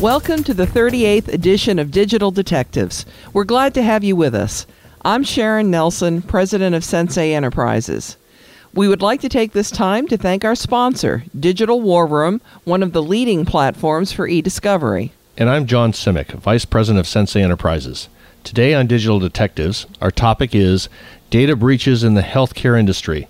Welcome to the 38th edition of Digital Detectives. We're glad to have you with us. I'm Sharon Nelson, president of Sensei Enterprises. We would like to take this time to thank our sponsor, Digital War Room, one of the leading platforms for e discovery. And I'm John Simek, vice president of Sensei Enterprises. Today on Digital Detectives, our topic is data breaches in the healthcare industry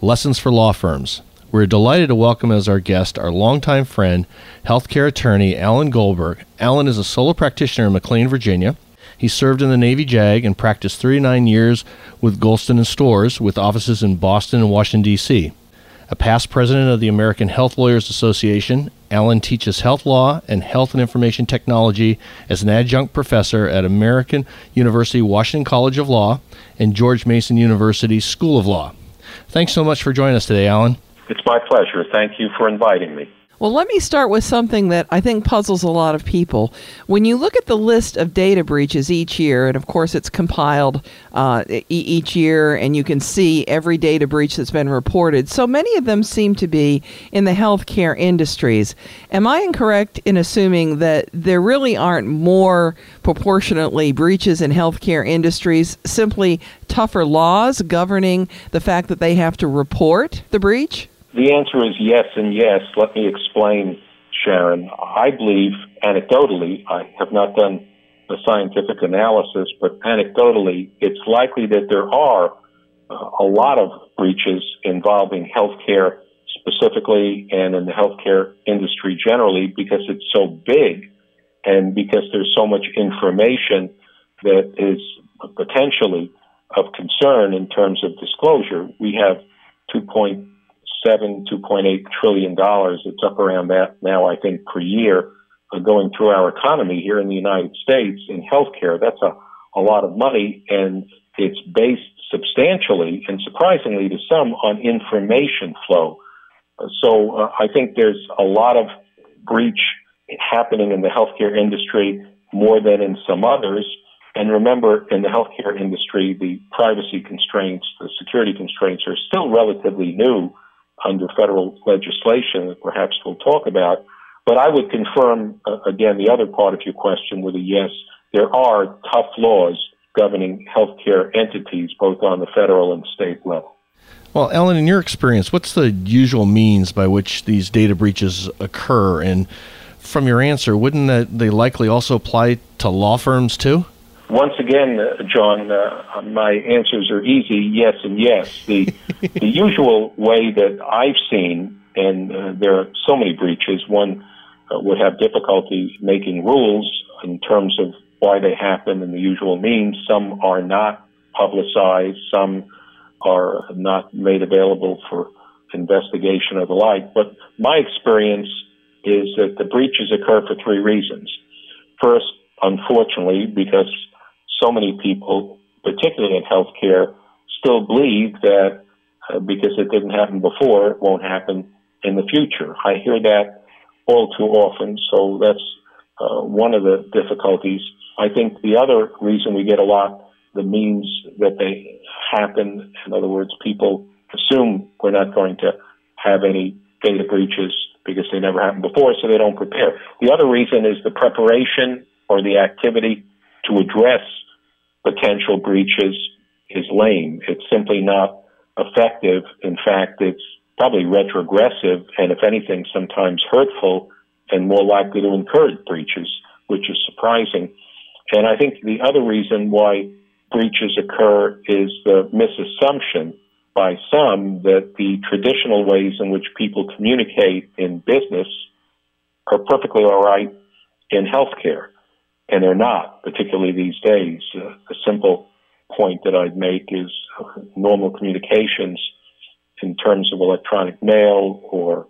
lessons for law firms. We're delighted to welcome as our guest our longtime friend, healthcare attorney Alan Goldberg. Alan is a solo practitioner in McLean, Virginia. He served in the Navy JAG and practiced 39 years with Goulston and Storrs, with offices in Boston and Washington, D.C. A past president of the American Health Lawyers Association, Alan teaches health law and health and information technology as an adjunct professor at American University Washington College of Law and George Mason University School of Law. Thanks so much for joining us today, Alan. It's my pleasure. Thank you for inviting me. Well, let me start with something that I think puzzles a lot of people. When you look at the list of data breaches each year, and of course it's compiled uh, e- each year, and you can see every data breach that's been reported, so many of them seem to be in the healthcare industries. Am I incorrect in assuming that there really aren't more proportionately breaches in healthcare industries, simply tougher laws governing the fact that they have to report the breach? The answer is yes and yes. Let me explain, Sharon. I believe, anecdotally, I have not done a scientific analysis, but anecdotally, it's likely that there are uh, a lot of breaches involving healthcare specifically and in the healthcare industry generally because it's so big and because there's so much information that is potentially of concern in terms of disclosure. We have 2.2 seven, two point eight trillion dollars. It's up around that now, I think, per year going through our economy here in the United States in healthcare. That's a, a lot of money, and it's based substantially and surprisingly to some on information flow. So uh, I think there's a lot of breach happening in the healthcare industry more than in some others. And remember, in the healthcare industry, the privacy constraints, the security constraints are still relatively new under federal legislation that perhaps we'll talk about. But I would confirm, uh, again, the other part of your question with a yes. There are tough laws governing healthcare entities, both on the federal and state level. Well, Ellen, in your experience, what's the usual means by which these data breaches occur? And from your answer, wouldn't they likely also apply to law firms too? Once again, uh, John, uh, my answers are easy, yes and yes. The, the usual way that I've seen, and uh, there are so many breaches, one uh, would have difficulty making rules in terms of why they happen and the usual means. Some are not publicized, some are not made available for investigation or the like. But my experience is that the breaches occur for three reasons. First, unfortunately, because so many people, particularly in healthcare, still believe that uh, because it didn't happen before, it won't happen in the future. I hear that all too often, so that's uh, one of the difficulties. I think the other reason we get a lot the means that they happen. In other words, people assume we're not going to have any data breaches because they never happened before, so they don't prepare. The other reason is the preparation or the activity to address potential breaches is lame. It's simply not effective. In fact, it's probably retrogressive and, if anything, sometimes hurtful and more likely to encourage breaches, which is surprising. And I think the other reason why breaches occur is the misassumption by some that the traditional ways in which people communicate in business are perfectly all right in healthcare and they're not, particularly these days. Uh, a simple point that I'd make is normal communications in terms of electronic mail or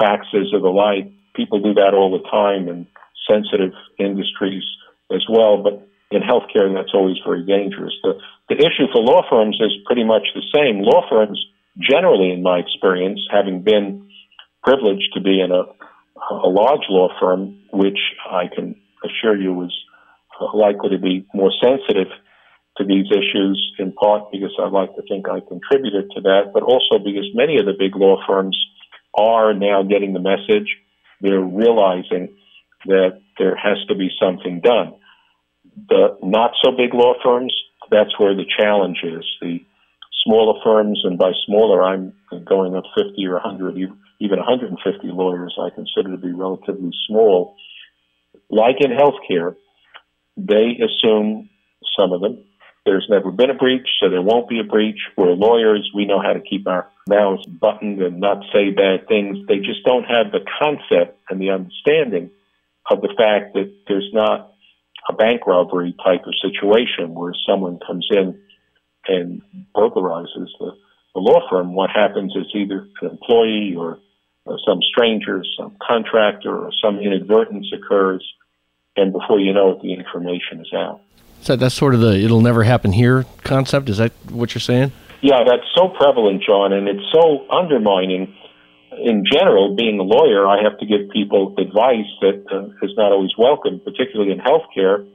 faxes or the like. People do that all the time in sensitive industries. as well, but in healthcare, that's always very dangerous. The, the issue for law firms is pretty much the same. Law firms, generally, in my experience, having been privileged to be in a, a large law firm, which I can assure you is likely to be more sensitive to these issues, in part because I like to think I contributed to that, but also because many of the big law firms are now getting the message. They're realizing that there has to be something done. The not so big law firms, that's where the challenge is. The smaller firms, and by smaller, I'm going up 50 or 100, even 150 lawyers, I consider to be relatively small. Like in healthcare, they assume, some of them, there's never been a breach, so there won't be a breach. We're lawyers. We know how to keep our mouths buttoned and not say bad things. They just don't have the concept and the understanding of the fact that there's not a bank robbery type of situation where someone comes in and burglarizes the, the law firm. What happens is either an employee or some stranger, some contractor, or some inadvertence occurs, and before you know it, the information is out. So that's sort of the "it'll never happen here" concept. Is that what you're saying? Yeah, that's so prevalent, John, and it's so undermining. In general, being a lawyer, I have to give people advice that uh, is not always welcome, particularly in healthcare.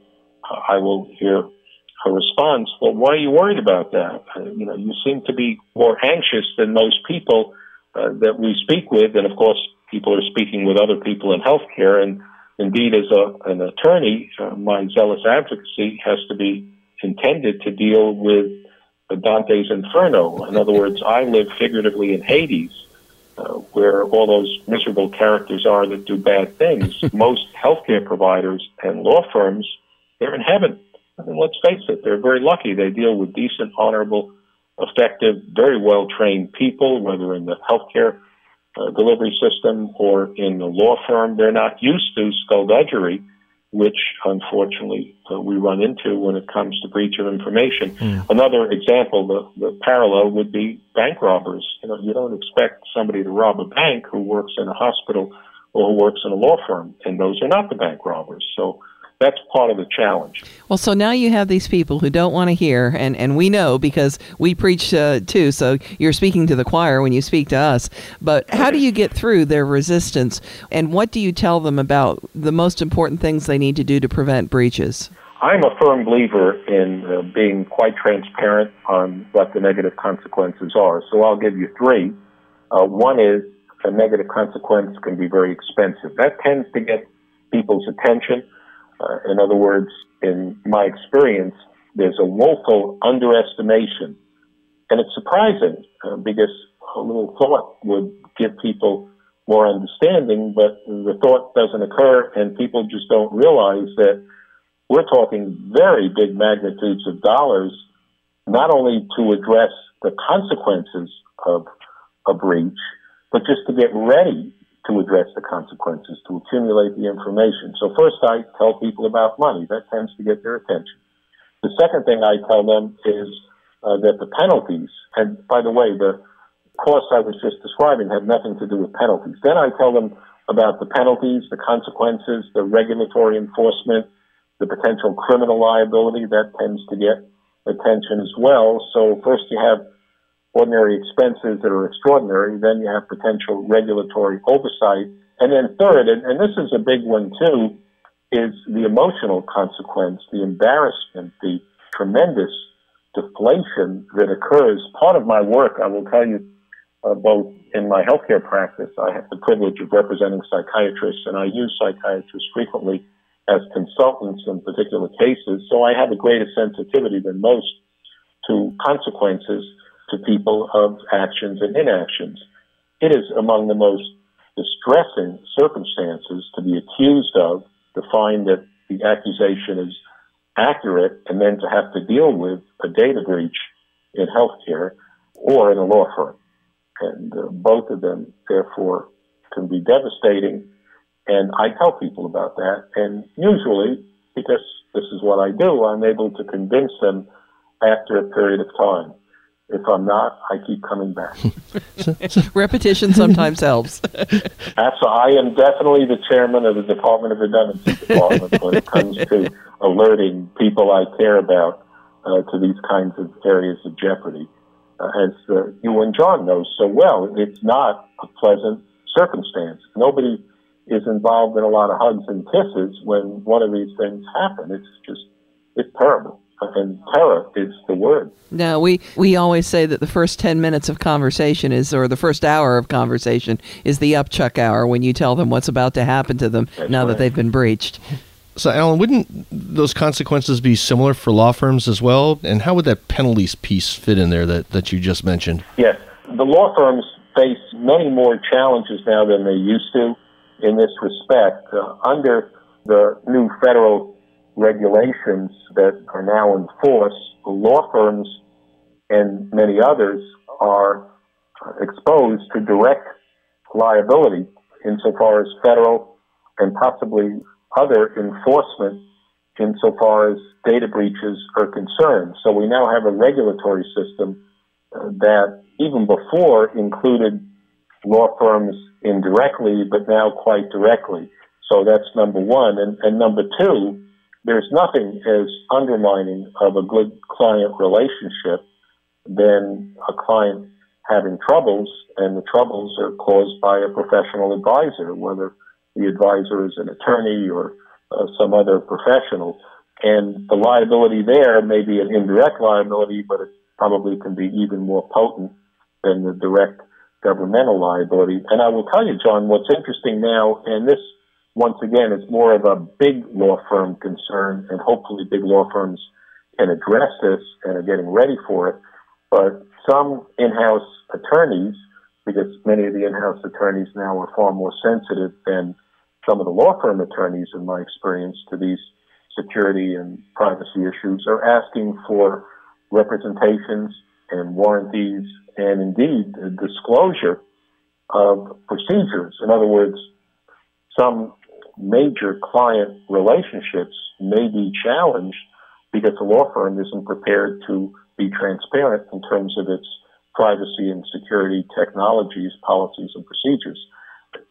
Uh, I will hear a response, well, why are you worried about that? Uh, you know, you seem to be more anxious than most people uh, that we speak with, and of course, people are speaking with other people in healthcare, and Indeed, as a, an attorney, uh, my zealous advocacy has to be intended to deal with Dante's Inferno. In other words, I live figuratively in Hades, uh, where all those miserable characters are that do bad things. Most healthcare providers and law firms, they're in heaven. I mean, let's face it, they're very lucky. They deal with decent, honorable, effective, very well trained people, whether in the healthcare uh, delivery system or in the law firm, they're not used to skullduggery, which unfortunately uh, we run into when it comes to breach of information. Mm. Another example, the, the parallel would be bank robbers. You know, you don't expect somebody to rob a bank who works in a hospital or who works in a law firm, and those are not the bank robbers. So that's part of the challenge. Well, so now you have these people who don't want to hear, and, and we know because we preach uh, too, so you're speaking to the choir when you speak to us. But how do you get through their resistance, and what do you tell them about the most important things they need to do to prevent breaches? I'm a firm believer in uh, being quite transparent on what the negative consequences are. So I'll give you three. Uh, one is a negative consequence can be very expensive. That tends to get people's attention uh, in other words, in my experience, there's a woeful underestimation. And it's surprising uh, because a little thought would give people more understanding, but the thought doesn't occur and people just don't realize that we're talking very big magnitudes of dollars, not only to address the consequences of a breach, but just to get ready to address the consequences, to accumulate the information. So first I tell people about money. That tends to get their attention. The second thing I tell them is uh, that the penalties, and by the way, the costs I was just describing had nothing to do with penalties. Then I tell them about the penalties, the consequences, the regulatory enforcement, the potential criminal liability that tends to get attention as well. So first you have ordinary expenses that are extraordinary. Then you have potential regulatory oversight. And then third, and, and this is a big one too, is the emotional consequence, the embarrassment, the tremendous deflation that occurs. Part of my work, I will tell you, uh, both in my healthcare practice, I have the privilege of representing psychiatrists, and I use psychiatrists frequently as consultants in particular cases. So I have a greater sensitivity than most to consequences to people of actions and inactions. It is among the most distressing circumstances to be accused of, to find that the accusation is accurate, and then to have to deal with a data breach in healthcare or in a law firm. And uh, both of them, therefore, can be devastating. And I tell people about that. And usually, because this is what I do, I'm able to convince them after a period of time If I'm not, I keep coming back. Repetition sometimes helps. Absolutely. I am definitely the chairman of the Department of Redundancy Department when it comes to alerting people I care about uh, to these kinds of areas of jeopardy. Uh, as uh, you and John know so well, it's not a pleasant circumstance. Nobody is involved in a lot of hugs and kisses when one of these things happen. It's just, it's terrible and terror is the word. No, we, we always say that the first 10 minutes of conversation is, or the first hour of conversation is the upchuck hour when you tell them what's about to happen to them That's now right. that they've been breached. So, Alan, wouldn't those consequences be similar for law firms as well? And how would that penalties piece fit in there that, that you just mentioned? Yes, the law firms face many more challenges now than they used to in this respect. Uh, under the new federal regulations that are now in force, law firms and many others are exposed to direct liability insofar as federal and possibly other enforcement insofar as data breaches are concerned. So we now have a regulatory system uh, that even before included law firms indirectly, but now quite directly. So that's number one. And, and number two, there's nothing as undermining of a good client relationship than a client having troubles, and the troubles are caused by a professional advisor, whether the advisor is an attorney or uh, some other professional. And the liability there may be an indirect liability, but it probably can be even more potent than the direct governmental liability. And I will tell you, John, what's interesting now, and this once again it's more of a big law firm concern, and hopefully big law firms can address this and are getting ready for it. But some in-house attorneys, because many of the in-house attorneys now are far more sensitive than some of the law firm attorneys, in my experience, to these security and privacy issues, are asking for representations and warranties and indeed disclosure of procedures. In other words, some major client relationships may be challenged because the law firm isn't prepared to be transparent in terms of its privacy and security technologies, policies, and procedures.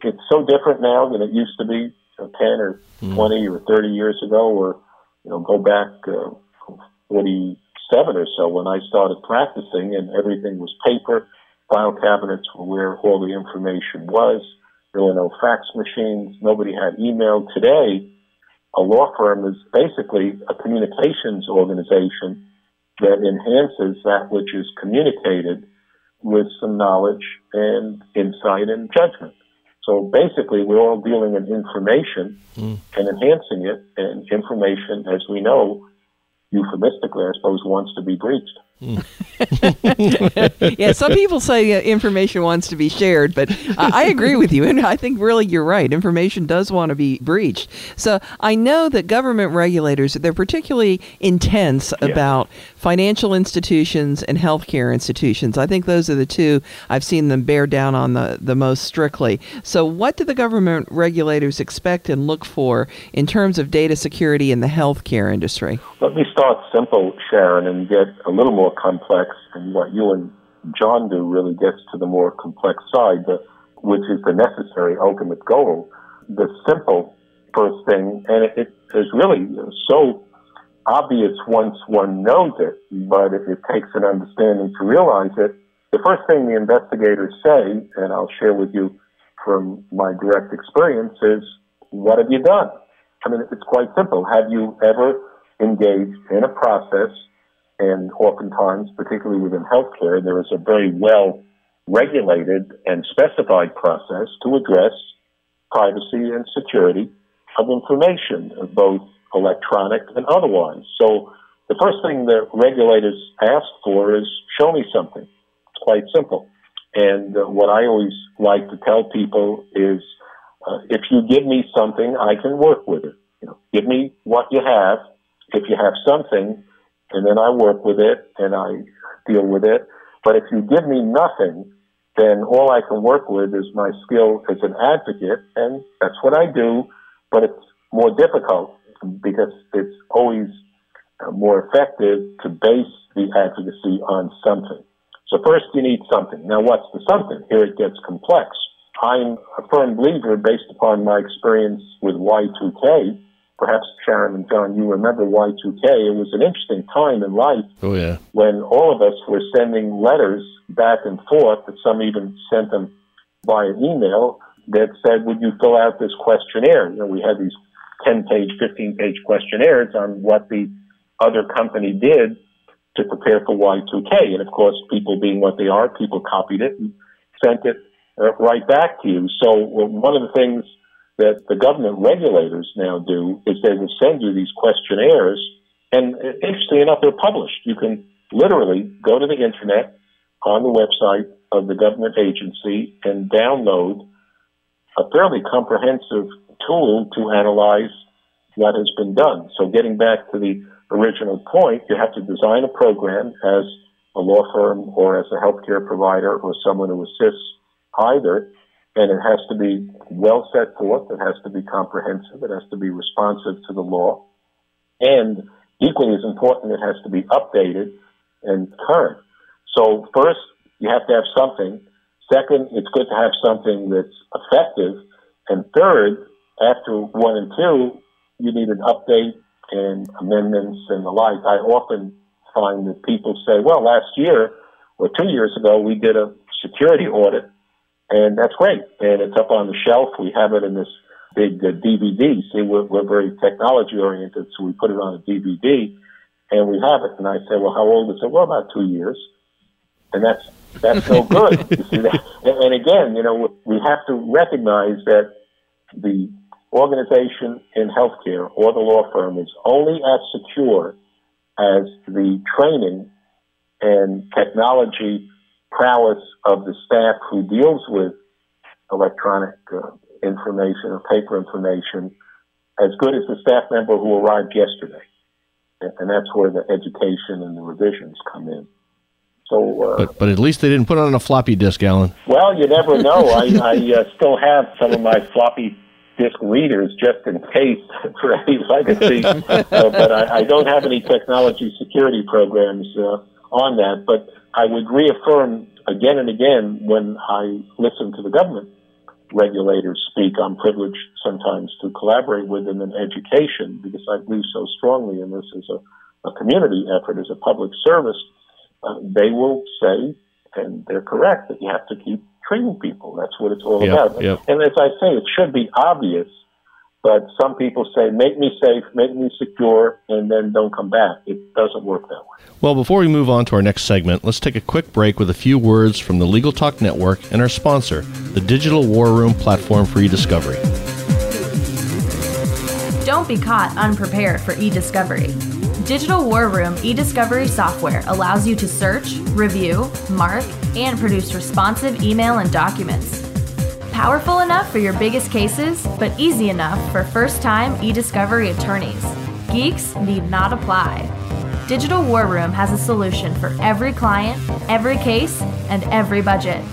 It's so different now than it used to be uh, 10 or 20 or 30 years ago, or you know, go back uh, 47 or so when I started practicing, and everything was paper. File cabinets were where all the information was. There were no fax machines. Nobody had email. Today, a law firm is basically a communications organization that enhances that which is communicated with some knowledge and insight and judgment. So basically, we're all dealing in information hmm. and enhancing it, and information, as we know, euphemistically, I suppose, wants to be breached. yeah, some people say uh, information wants to be shared, but I I agree with you, and I think really you're right. Information does want to be breached. So I know that government regulators they're particularly intense Yeah. about financial institutions and healthcare institutions. I think those are the two I've seen them bear down on the the most strictly. So what do the government regulators expect and look for in terms of data security in the healthcare industry? Let me start simple, Sharon, and get a little more complex. And what you and John do really gets to the more complex side, but, which is the necessary ultimate goal. The simple first thing, and it, it is really so obvious once one knows it, but it, it takes an understanding to realize it. The first thing the investigators say, and I'll share with you from my direct experience, is, What have you done? I mean, it's quite simple. Have you ever engaged in a process, and oftentimes, particularly within healthcare, there is a very well regulated and specified process to address privacy and security of information, both electronic and otherwise. So the first thing that regulators ask for is show me something. It's quite simple. And uh, what I always like to tell people is uh, if you give me something, I can work with it. You know, give me what you have. If you have something, and then I work with it and I deal with it. But if you give me nothing, then all I can work with is my skill as an advocate, and that's what I do. But it's more difficult because it's always uh, more effective to base the advocacy on something. So first you need something. Now what's the something? Here it gets complex. I'm a firm believer based upon my experience with Y2K. Perhaps Sharon and John, you remember Y2K. It was an interesting time in life. Oh, yeah. When all of us were sending letters back and forth, that some even sent them via email that said, would you fill out this questionnaire? You know, we had these 10 page, 15 page questionnaires on what the other company did to prepare for Y2K. And of course, people being what they are, people copied it and sent it uh, right back to you. So one of the things that the government regulators now do is they will send you these questionnaires, and interestingly enough, they're published. You can literally go to the internet on the website of the government agency and download a fairly comprehensive tool to analyze what has been done. So getting back to the original point, you have to design a program as a law firm or as a healthcare provider or someone who assists either. And it has to be well set forth. It has to be comprehensive. It has to be responsive to the law. And equally as important, it has to be updated and current. So first, you have to have something. Second, it's good to have something that's effective. And third, after one and two, you need an update and amendments and the like. I often find that people say, well, last year or two years ago, we did a security audit and that's great. And it's up on the shelf. We have it in this big uh, DVD. See, we're, we're very technology oriented, so we put it on a DVD and we have it. And I say, well, how old is it? Well, about two years. And that's, that's no good. that? And, and again, you know, we have to recognize that the organization in healthcare or the law firm is only as secure as the training and technology prowess of the staff who deals with electronic uh, information or paper information as good as the staff member who arrived yesterday. And that's where the education and the revisions come in. So, uh, but, but at least they didn't put it on a floppy disk, Alan. Well, you never know. I, I uh, still have some of my floppy disk readers just in case for any legacy, uh, but I, I, don't have any technology security programs uh, on that. But I would reaffirm again and again when I listen to the government regulators speak. I'm privileged sometimes to collaborate with them in education because I believe so strongly in this as a, a community effort, as a public service. Uh, they will say, and they're correct, that you have to keep training people. That's what it's all yep, about. Yep. And as I say, it should be obvious but some people say, make me safe, make me secure, and then don't come back. It doesn't work that way. Well, before we move on to our next segment, let's take a quick break with a few words from the Legal Talk Network and our sponsor, the Digital War Room platform for e-discovery. Don't be caught unprepared for e-discovery. Digital War Room e-discovery software allows you to search, review, mark, and produce responsive email and documents Powerful enough for your biggest cases, but easy enough for first time e discovery attorneys. Geeks need not apply. Digital War Room has a solution for every client, every case, and every budget.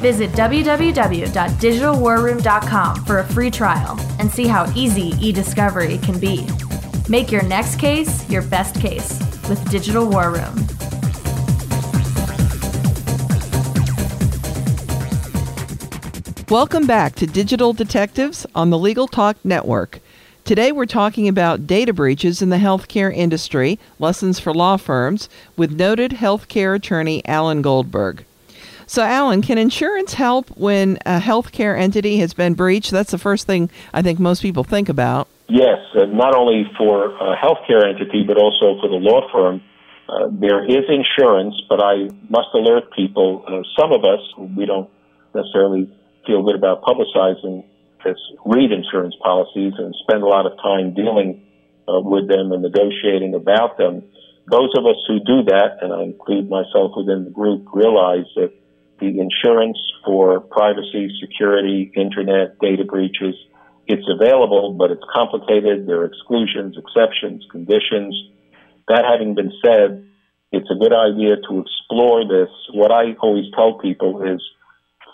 Visit www.digitalwarroom.com for a free trial and see how easy e discovery can be. Make your next case your best case with Digital War Room. Welcome back to Digital Detectives on the Legal Talk Network. Today we're talking about data breaches in the healthcare industry, lessons for law firms, with noted healthcare attorney Alan Goldberg. So, Alan, can insurance help when a healthcare entity has been breached? That's the first thing I think most people think about. Yes, uh, not only for a healthcare entity, but also for the law firm. Uh, there is insurance, but I must alert people. Uh, some of us, we don't necessarily feel good about publicizing this read insurance policies and spend a lot of time dealing uh, with them and negotiating about them. Those of us who do that, and I include myself within the group, realize that the insurance for privacy, security, internet, data breaches, it's available, but it's complicated. There are exclusions, exceptions, conditions. That having been said, it's a good idea to explore this. What I always tell people is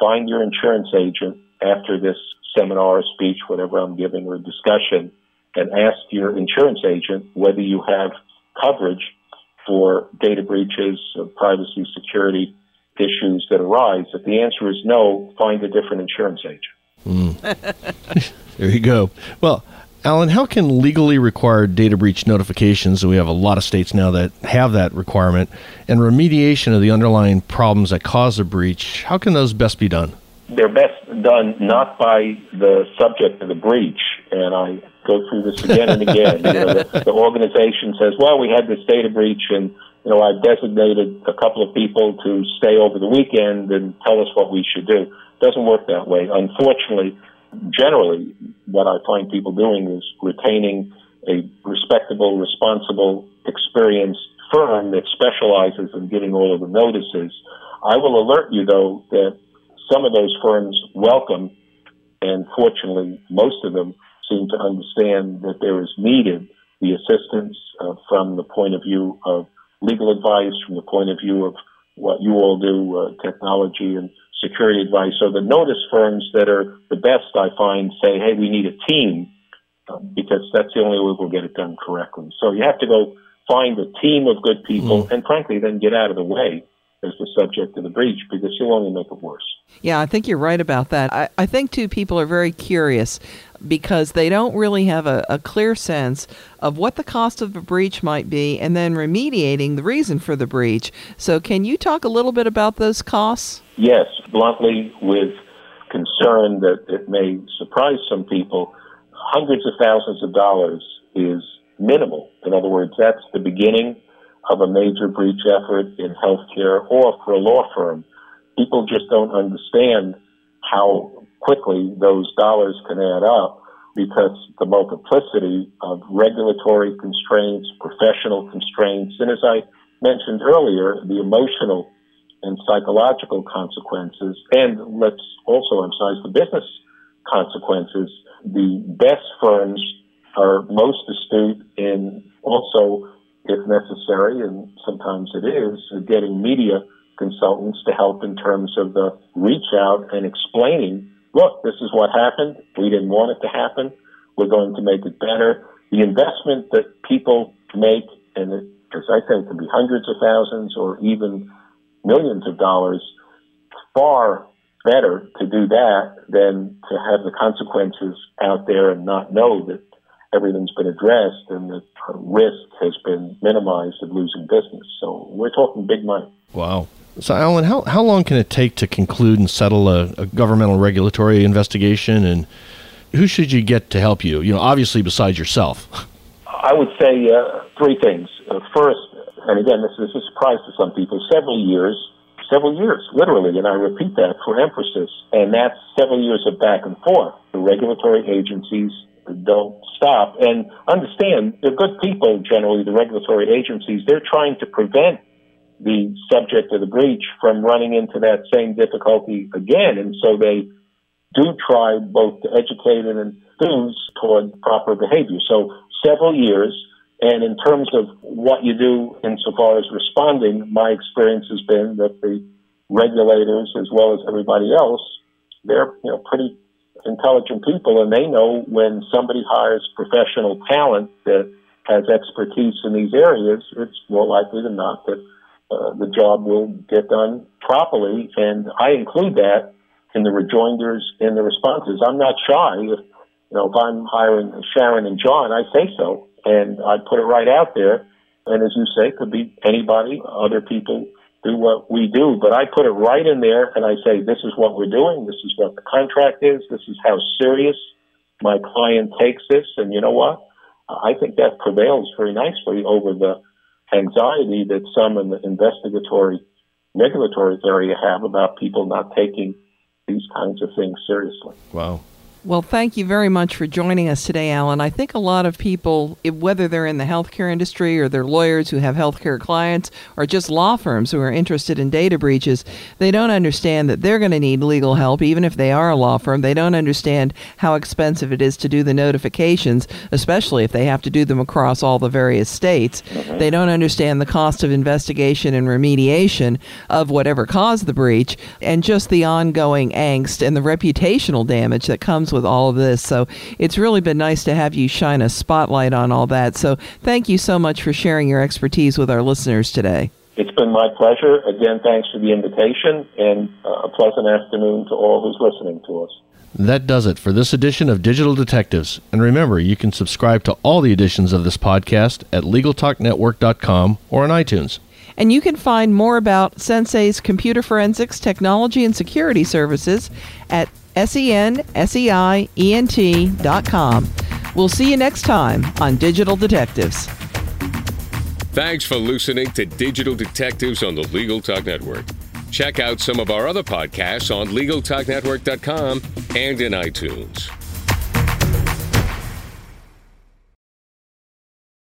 find your insurance agent after this seminar, speech, whatever I'm giving, or discussion, and ask your insurance agent whether you have coverage for data breaches, privacy, security, issues that arise. If the answer is no, find a different insurance agent. Mm. there you go. Well, Alan, how can legally required data breach notifications, we have a lot of states now that have that requirement, and remediation of the underlying problems that cause a breach, how can those best be done? They're best done not by the subject of the breach, and I go through this again and again. you know, the, the organization says, well, we had this data breach, and you know, I've designated a couple of people to stay over the weekend and tell us what we should do. Doesn't work that way. Unfortunately, generally, what I find people doing is retaining a respectable, responsible, experienced firm that specializes in giving all of the notices. I will alert you, though, that some of those firms welcome, and fortunately, most of them seem to understand that there is needed the assistance uh, from the point of view of legal advice, from the point of view of what you all do, uh, technology and security advice. So the notice firms that are the best, I find, say, hey, we need a team uh, because that's the only way we'll get it done correctly. So you have to go find a team of good people mm. and frankly then get out of the way as the subject of the breach because you'll only make it worse. Yeah, I think you're right about that. I, I think, too, people are very curious because they don't really have a, a clear sense of what the cost of a breach might be and then remediating the reason for the breach. So, can you talk a little bit about those costs? Yes, bluntly, with concern that it may surprise some people, hundreds of thousands of dollars is minimal. In other words, that's the beginning of a major breach effort in healthcare or for a law firm. People just don't understand how quickly those dollars can add up because the multiplicity of regulatory constraints, professional constraints, and as I mentioned earlier, the emotional and psychological consequences, and let's also emphasize the business consequences. The best firms are most astute in also, if necessary, and sometimes it is, getting media consultants to help in terms of the reach out and explaining look, this is what happened. We didn't want it to happen. We're going to make it better. The investment that people make, and it, as I say, it can be hundreds of thousands or even millions of dollars, far better to do that than to have the consequences out there and not know that everything's been addressed and the risk has been minimized of losing business. So we're talking big money. Wow. So, Alan, how, how long can it take to conclude and settle a, a, governmental regulatory investigation, and who should you get to help you? You know, obviously besides yourself. I would say uh, three things. Uh, first, and again, this is a surprise to some people. Several years, several years, literally, and I repeat that for emphasis, and that's several years of back and forth. The regulatory agencies don't stop, and understand they're good people. Generally, the regulatory agencies they're trying to prevent the subject of the breach from running into that same difficulty again. And so they do try both to educate and enthuse toward proper behavior. So several years. And in terms of what you do insofar as responding, my experience has been that the regulators, as well as everybody else, they're you know pretty intelligent people, and they know when somebody hires professional talent that has expertise in these areas, it's more likely than not that uh, the job will get done properly. And I include that in the rejoinders in the responses. I'm not shy. If, you know, if I'm hiring Sharon and John, I say so. And I put it right out there. And as you say, could be anybody, other people do what we do. But I put it right in there and I say, this is what we're doing. This is what the contract is. This is how serious my client takes this. And you know what? I think that prevails very nicely over the anxiety that some in the investigatory regulatory area have about people not taking these kinds of things seriously. Wow. Well, thank you very much for joining us today, Alan. I think a lot of people, whether they're in the healthcare industry or they're lawyers who have healthcare clients or just law firms who are interested in data breaches, they don't understand that they're going to need legal help, even if they are a law firm. They don't understand how expensive it is to do the notifications, especially if they have to do them across all the various states. Mm-hmm. They don't understand the cost of investigation and remediation of whatever caused the breach and just the ongoing angst and the reputational damage that comes with all of this. So it's really been nice to have you shine a spotlight on all that. So thank you so much for sharing your expertise with our listeners today. it's been my pleasure. Again, thanks for the invitation and uh, a pleasant afternoon to all who's listening to us. That does it for this edition of Digital Detectives. And remember, you can subscribe to all the editions of this podcast at LegalTalkNetwork.com or on iTunes. And you can find more about Sensei's computer forensics, technology, and security services at senseient.com. We'll see you next time on Digital Detectives. Thanks for listening to Digital Detectives on the Legal Talk Network. Check out some of our other podcasts on LegalTalkNetwork.com and in iTunes.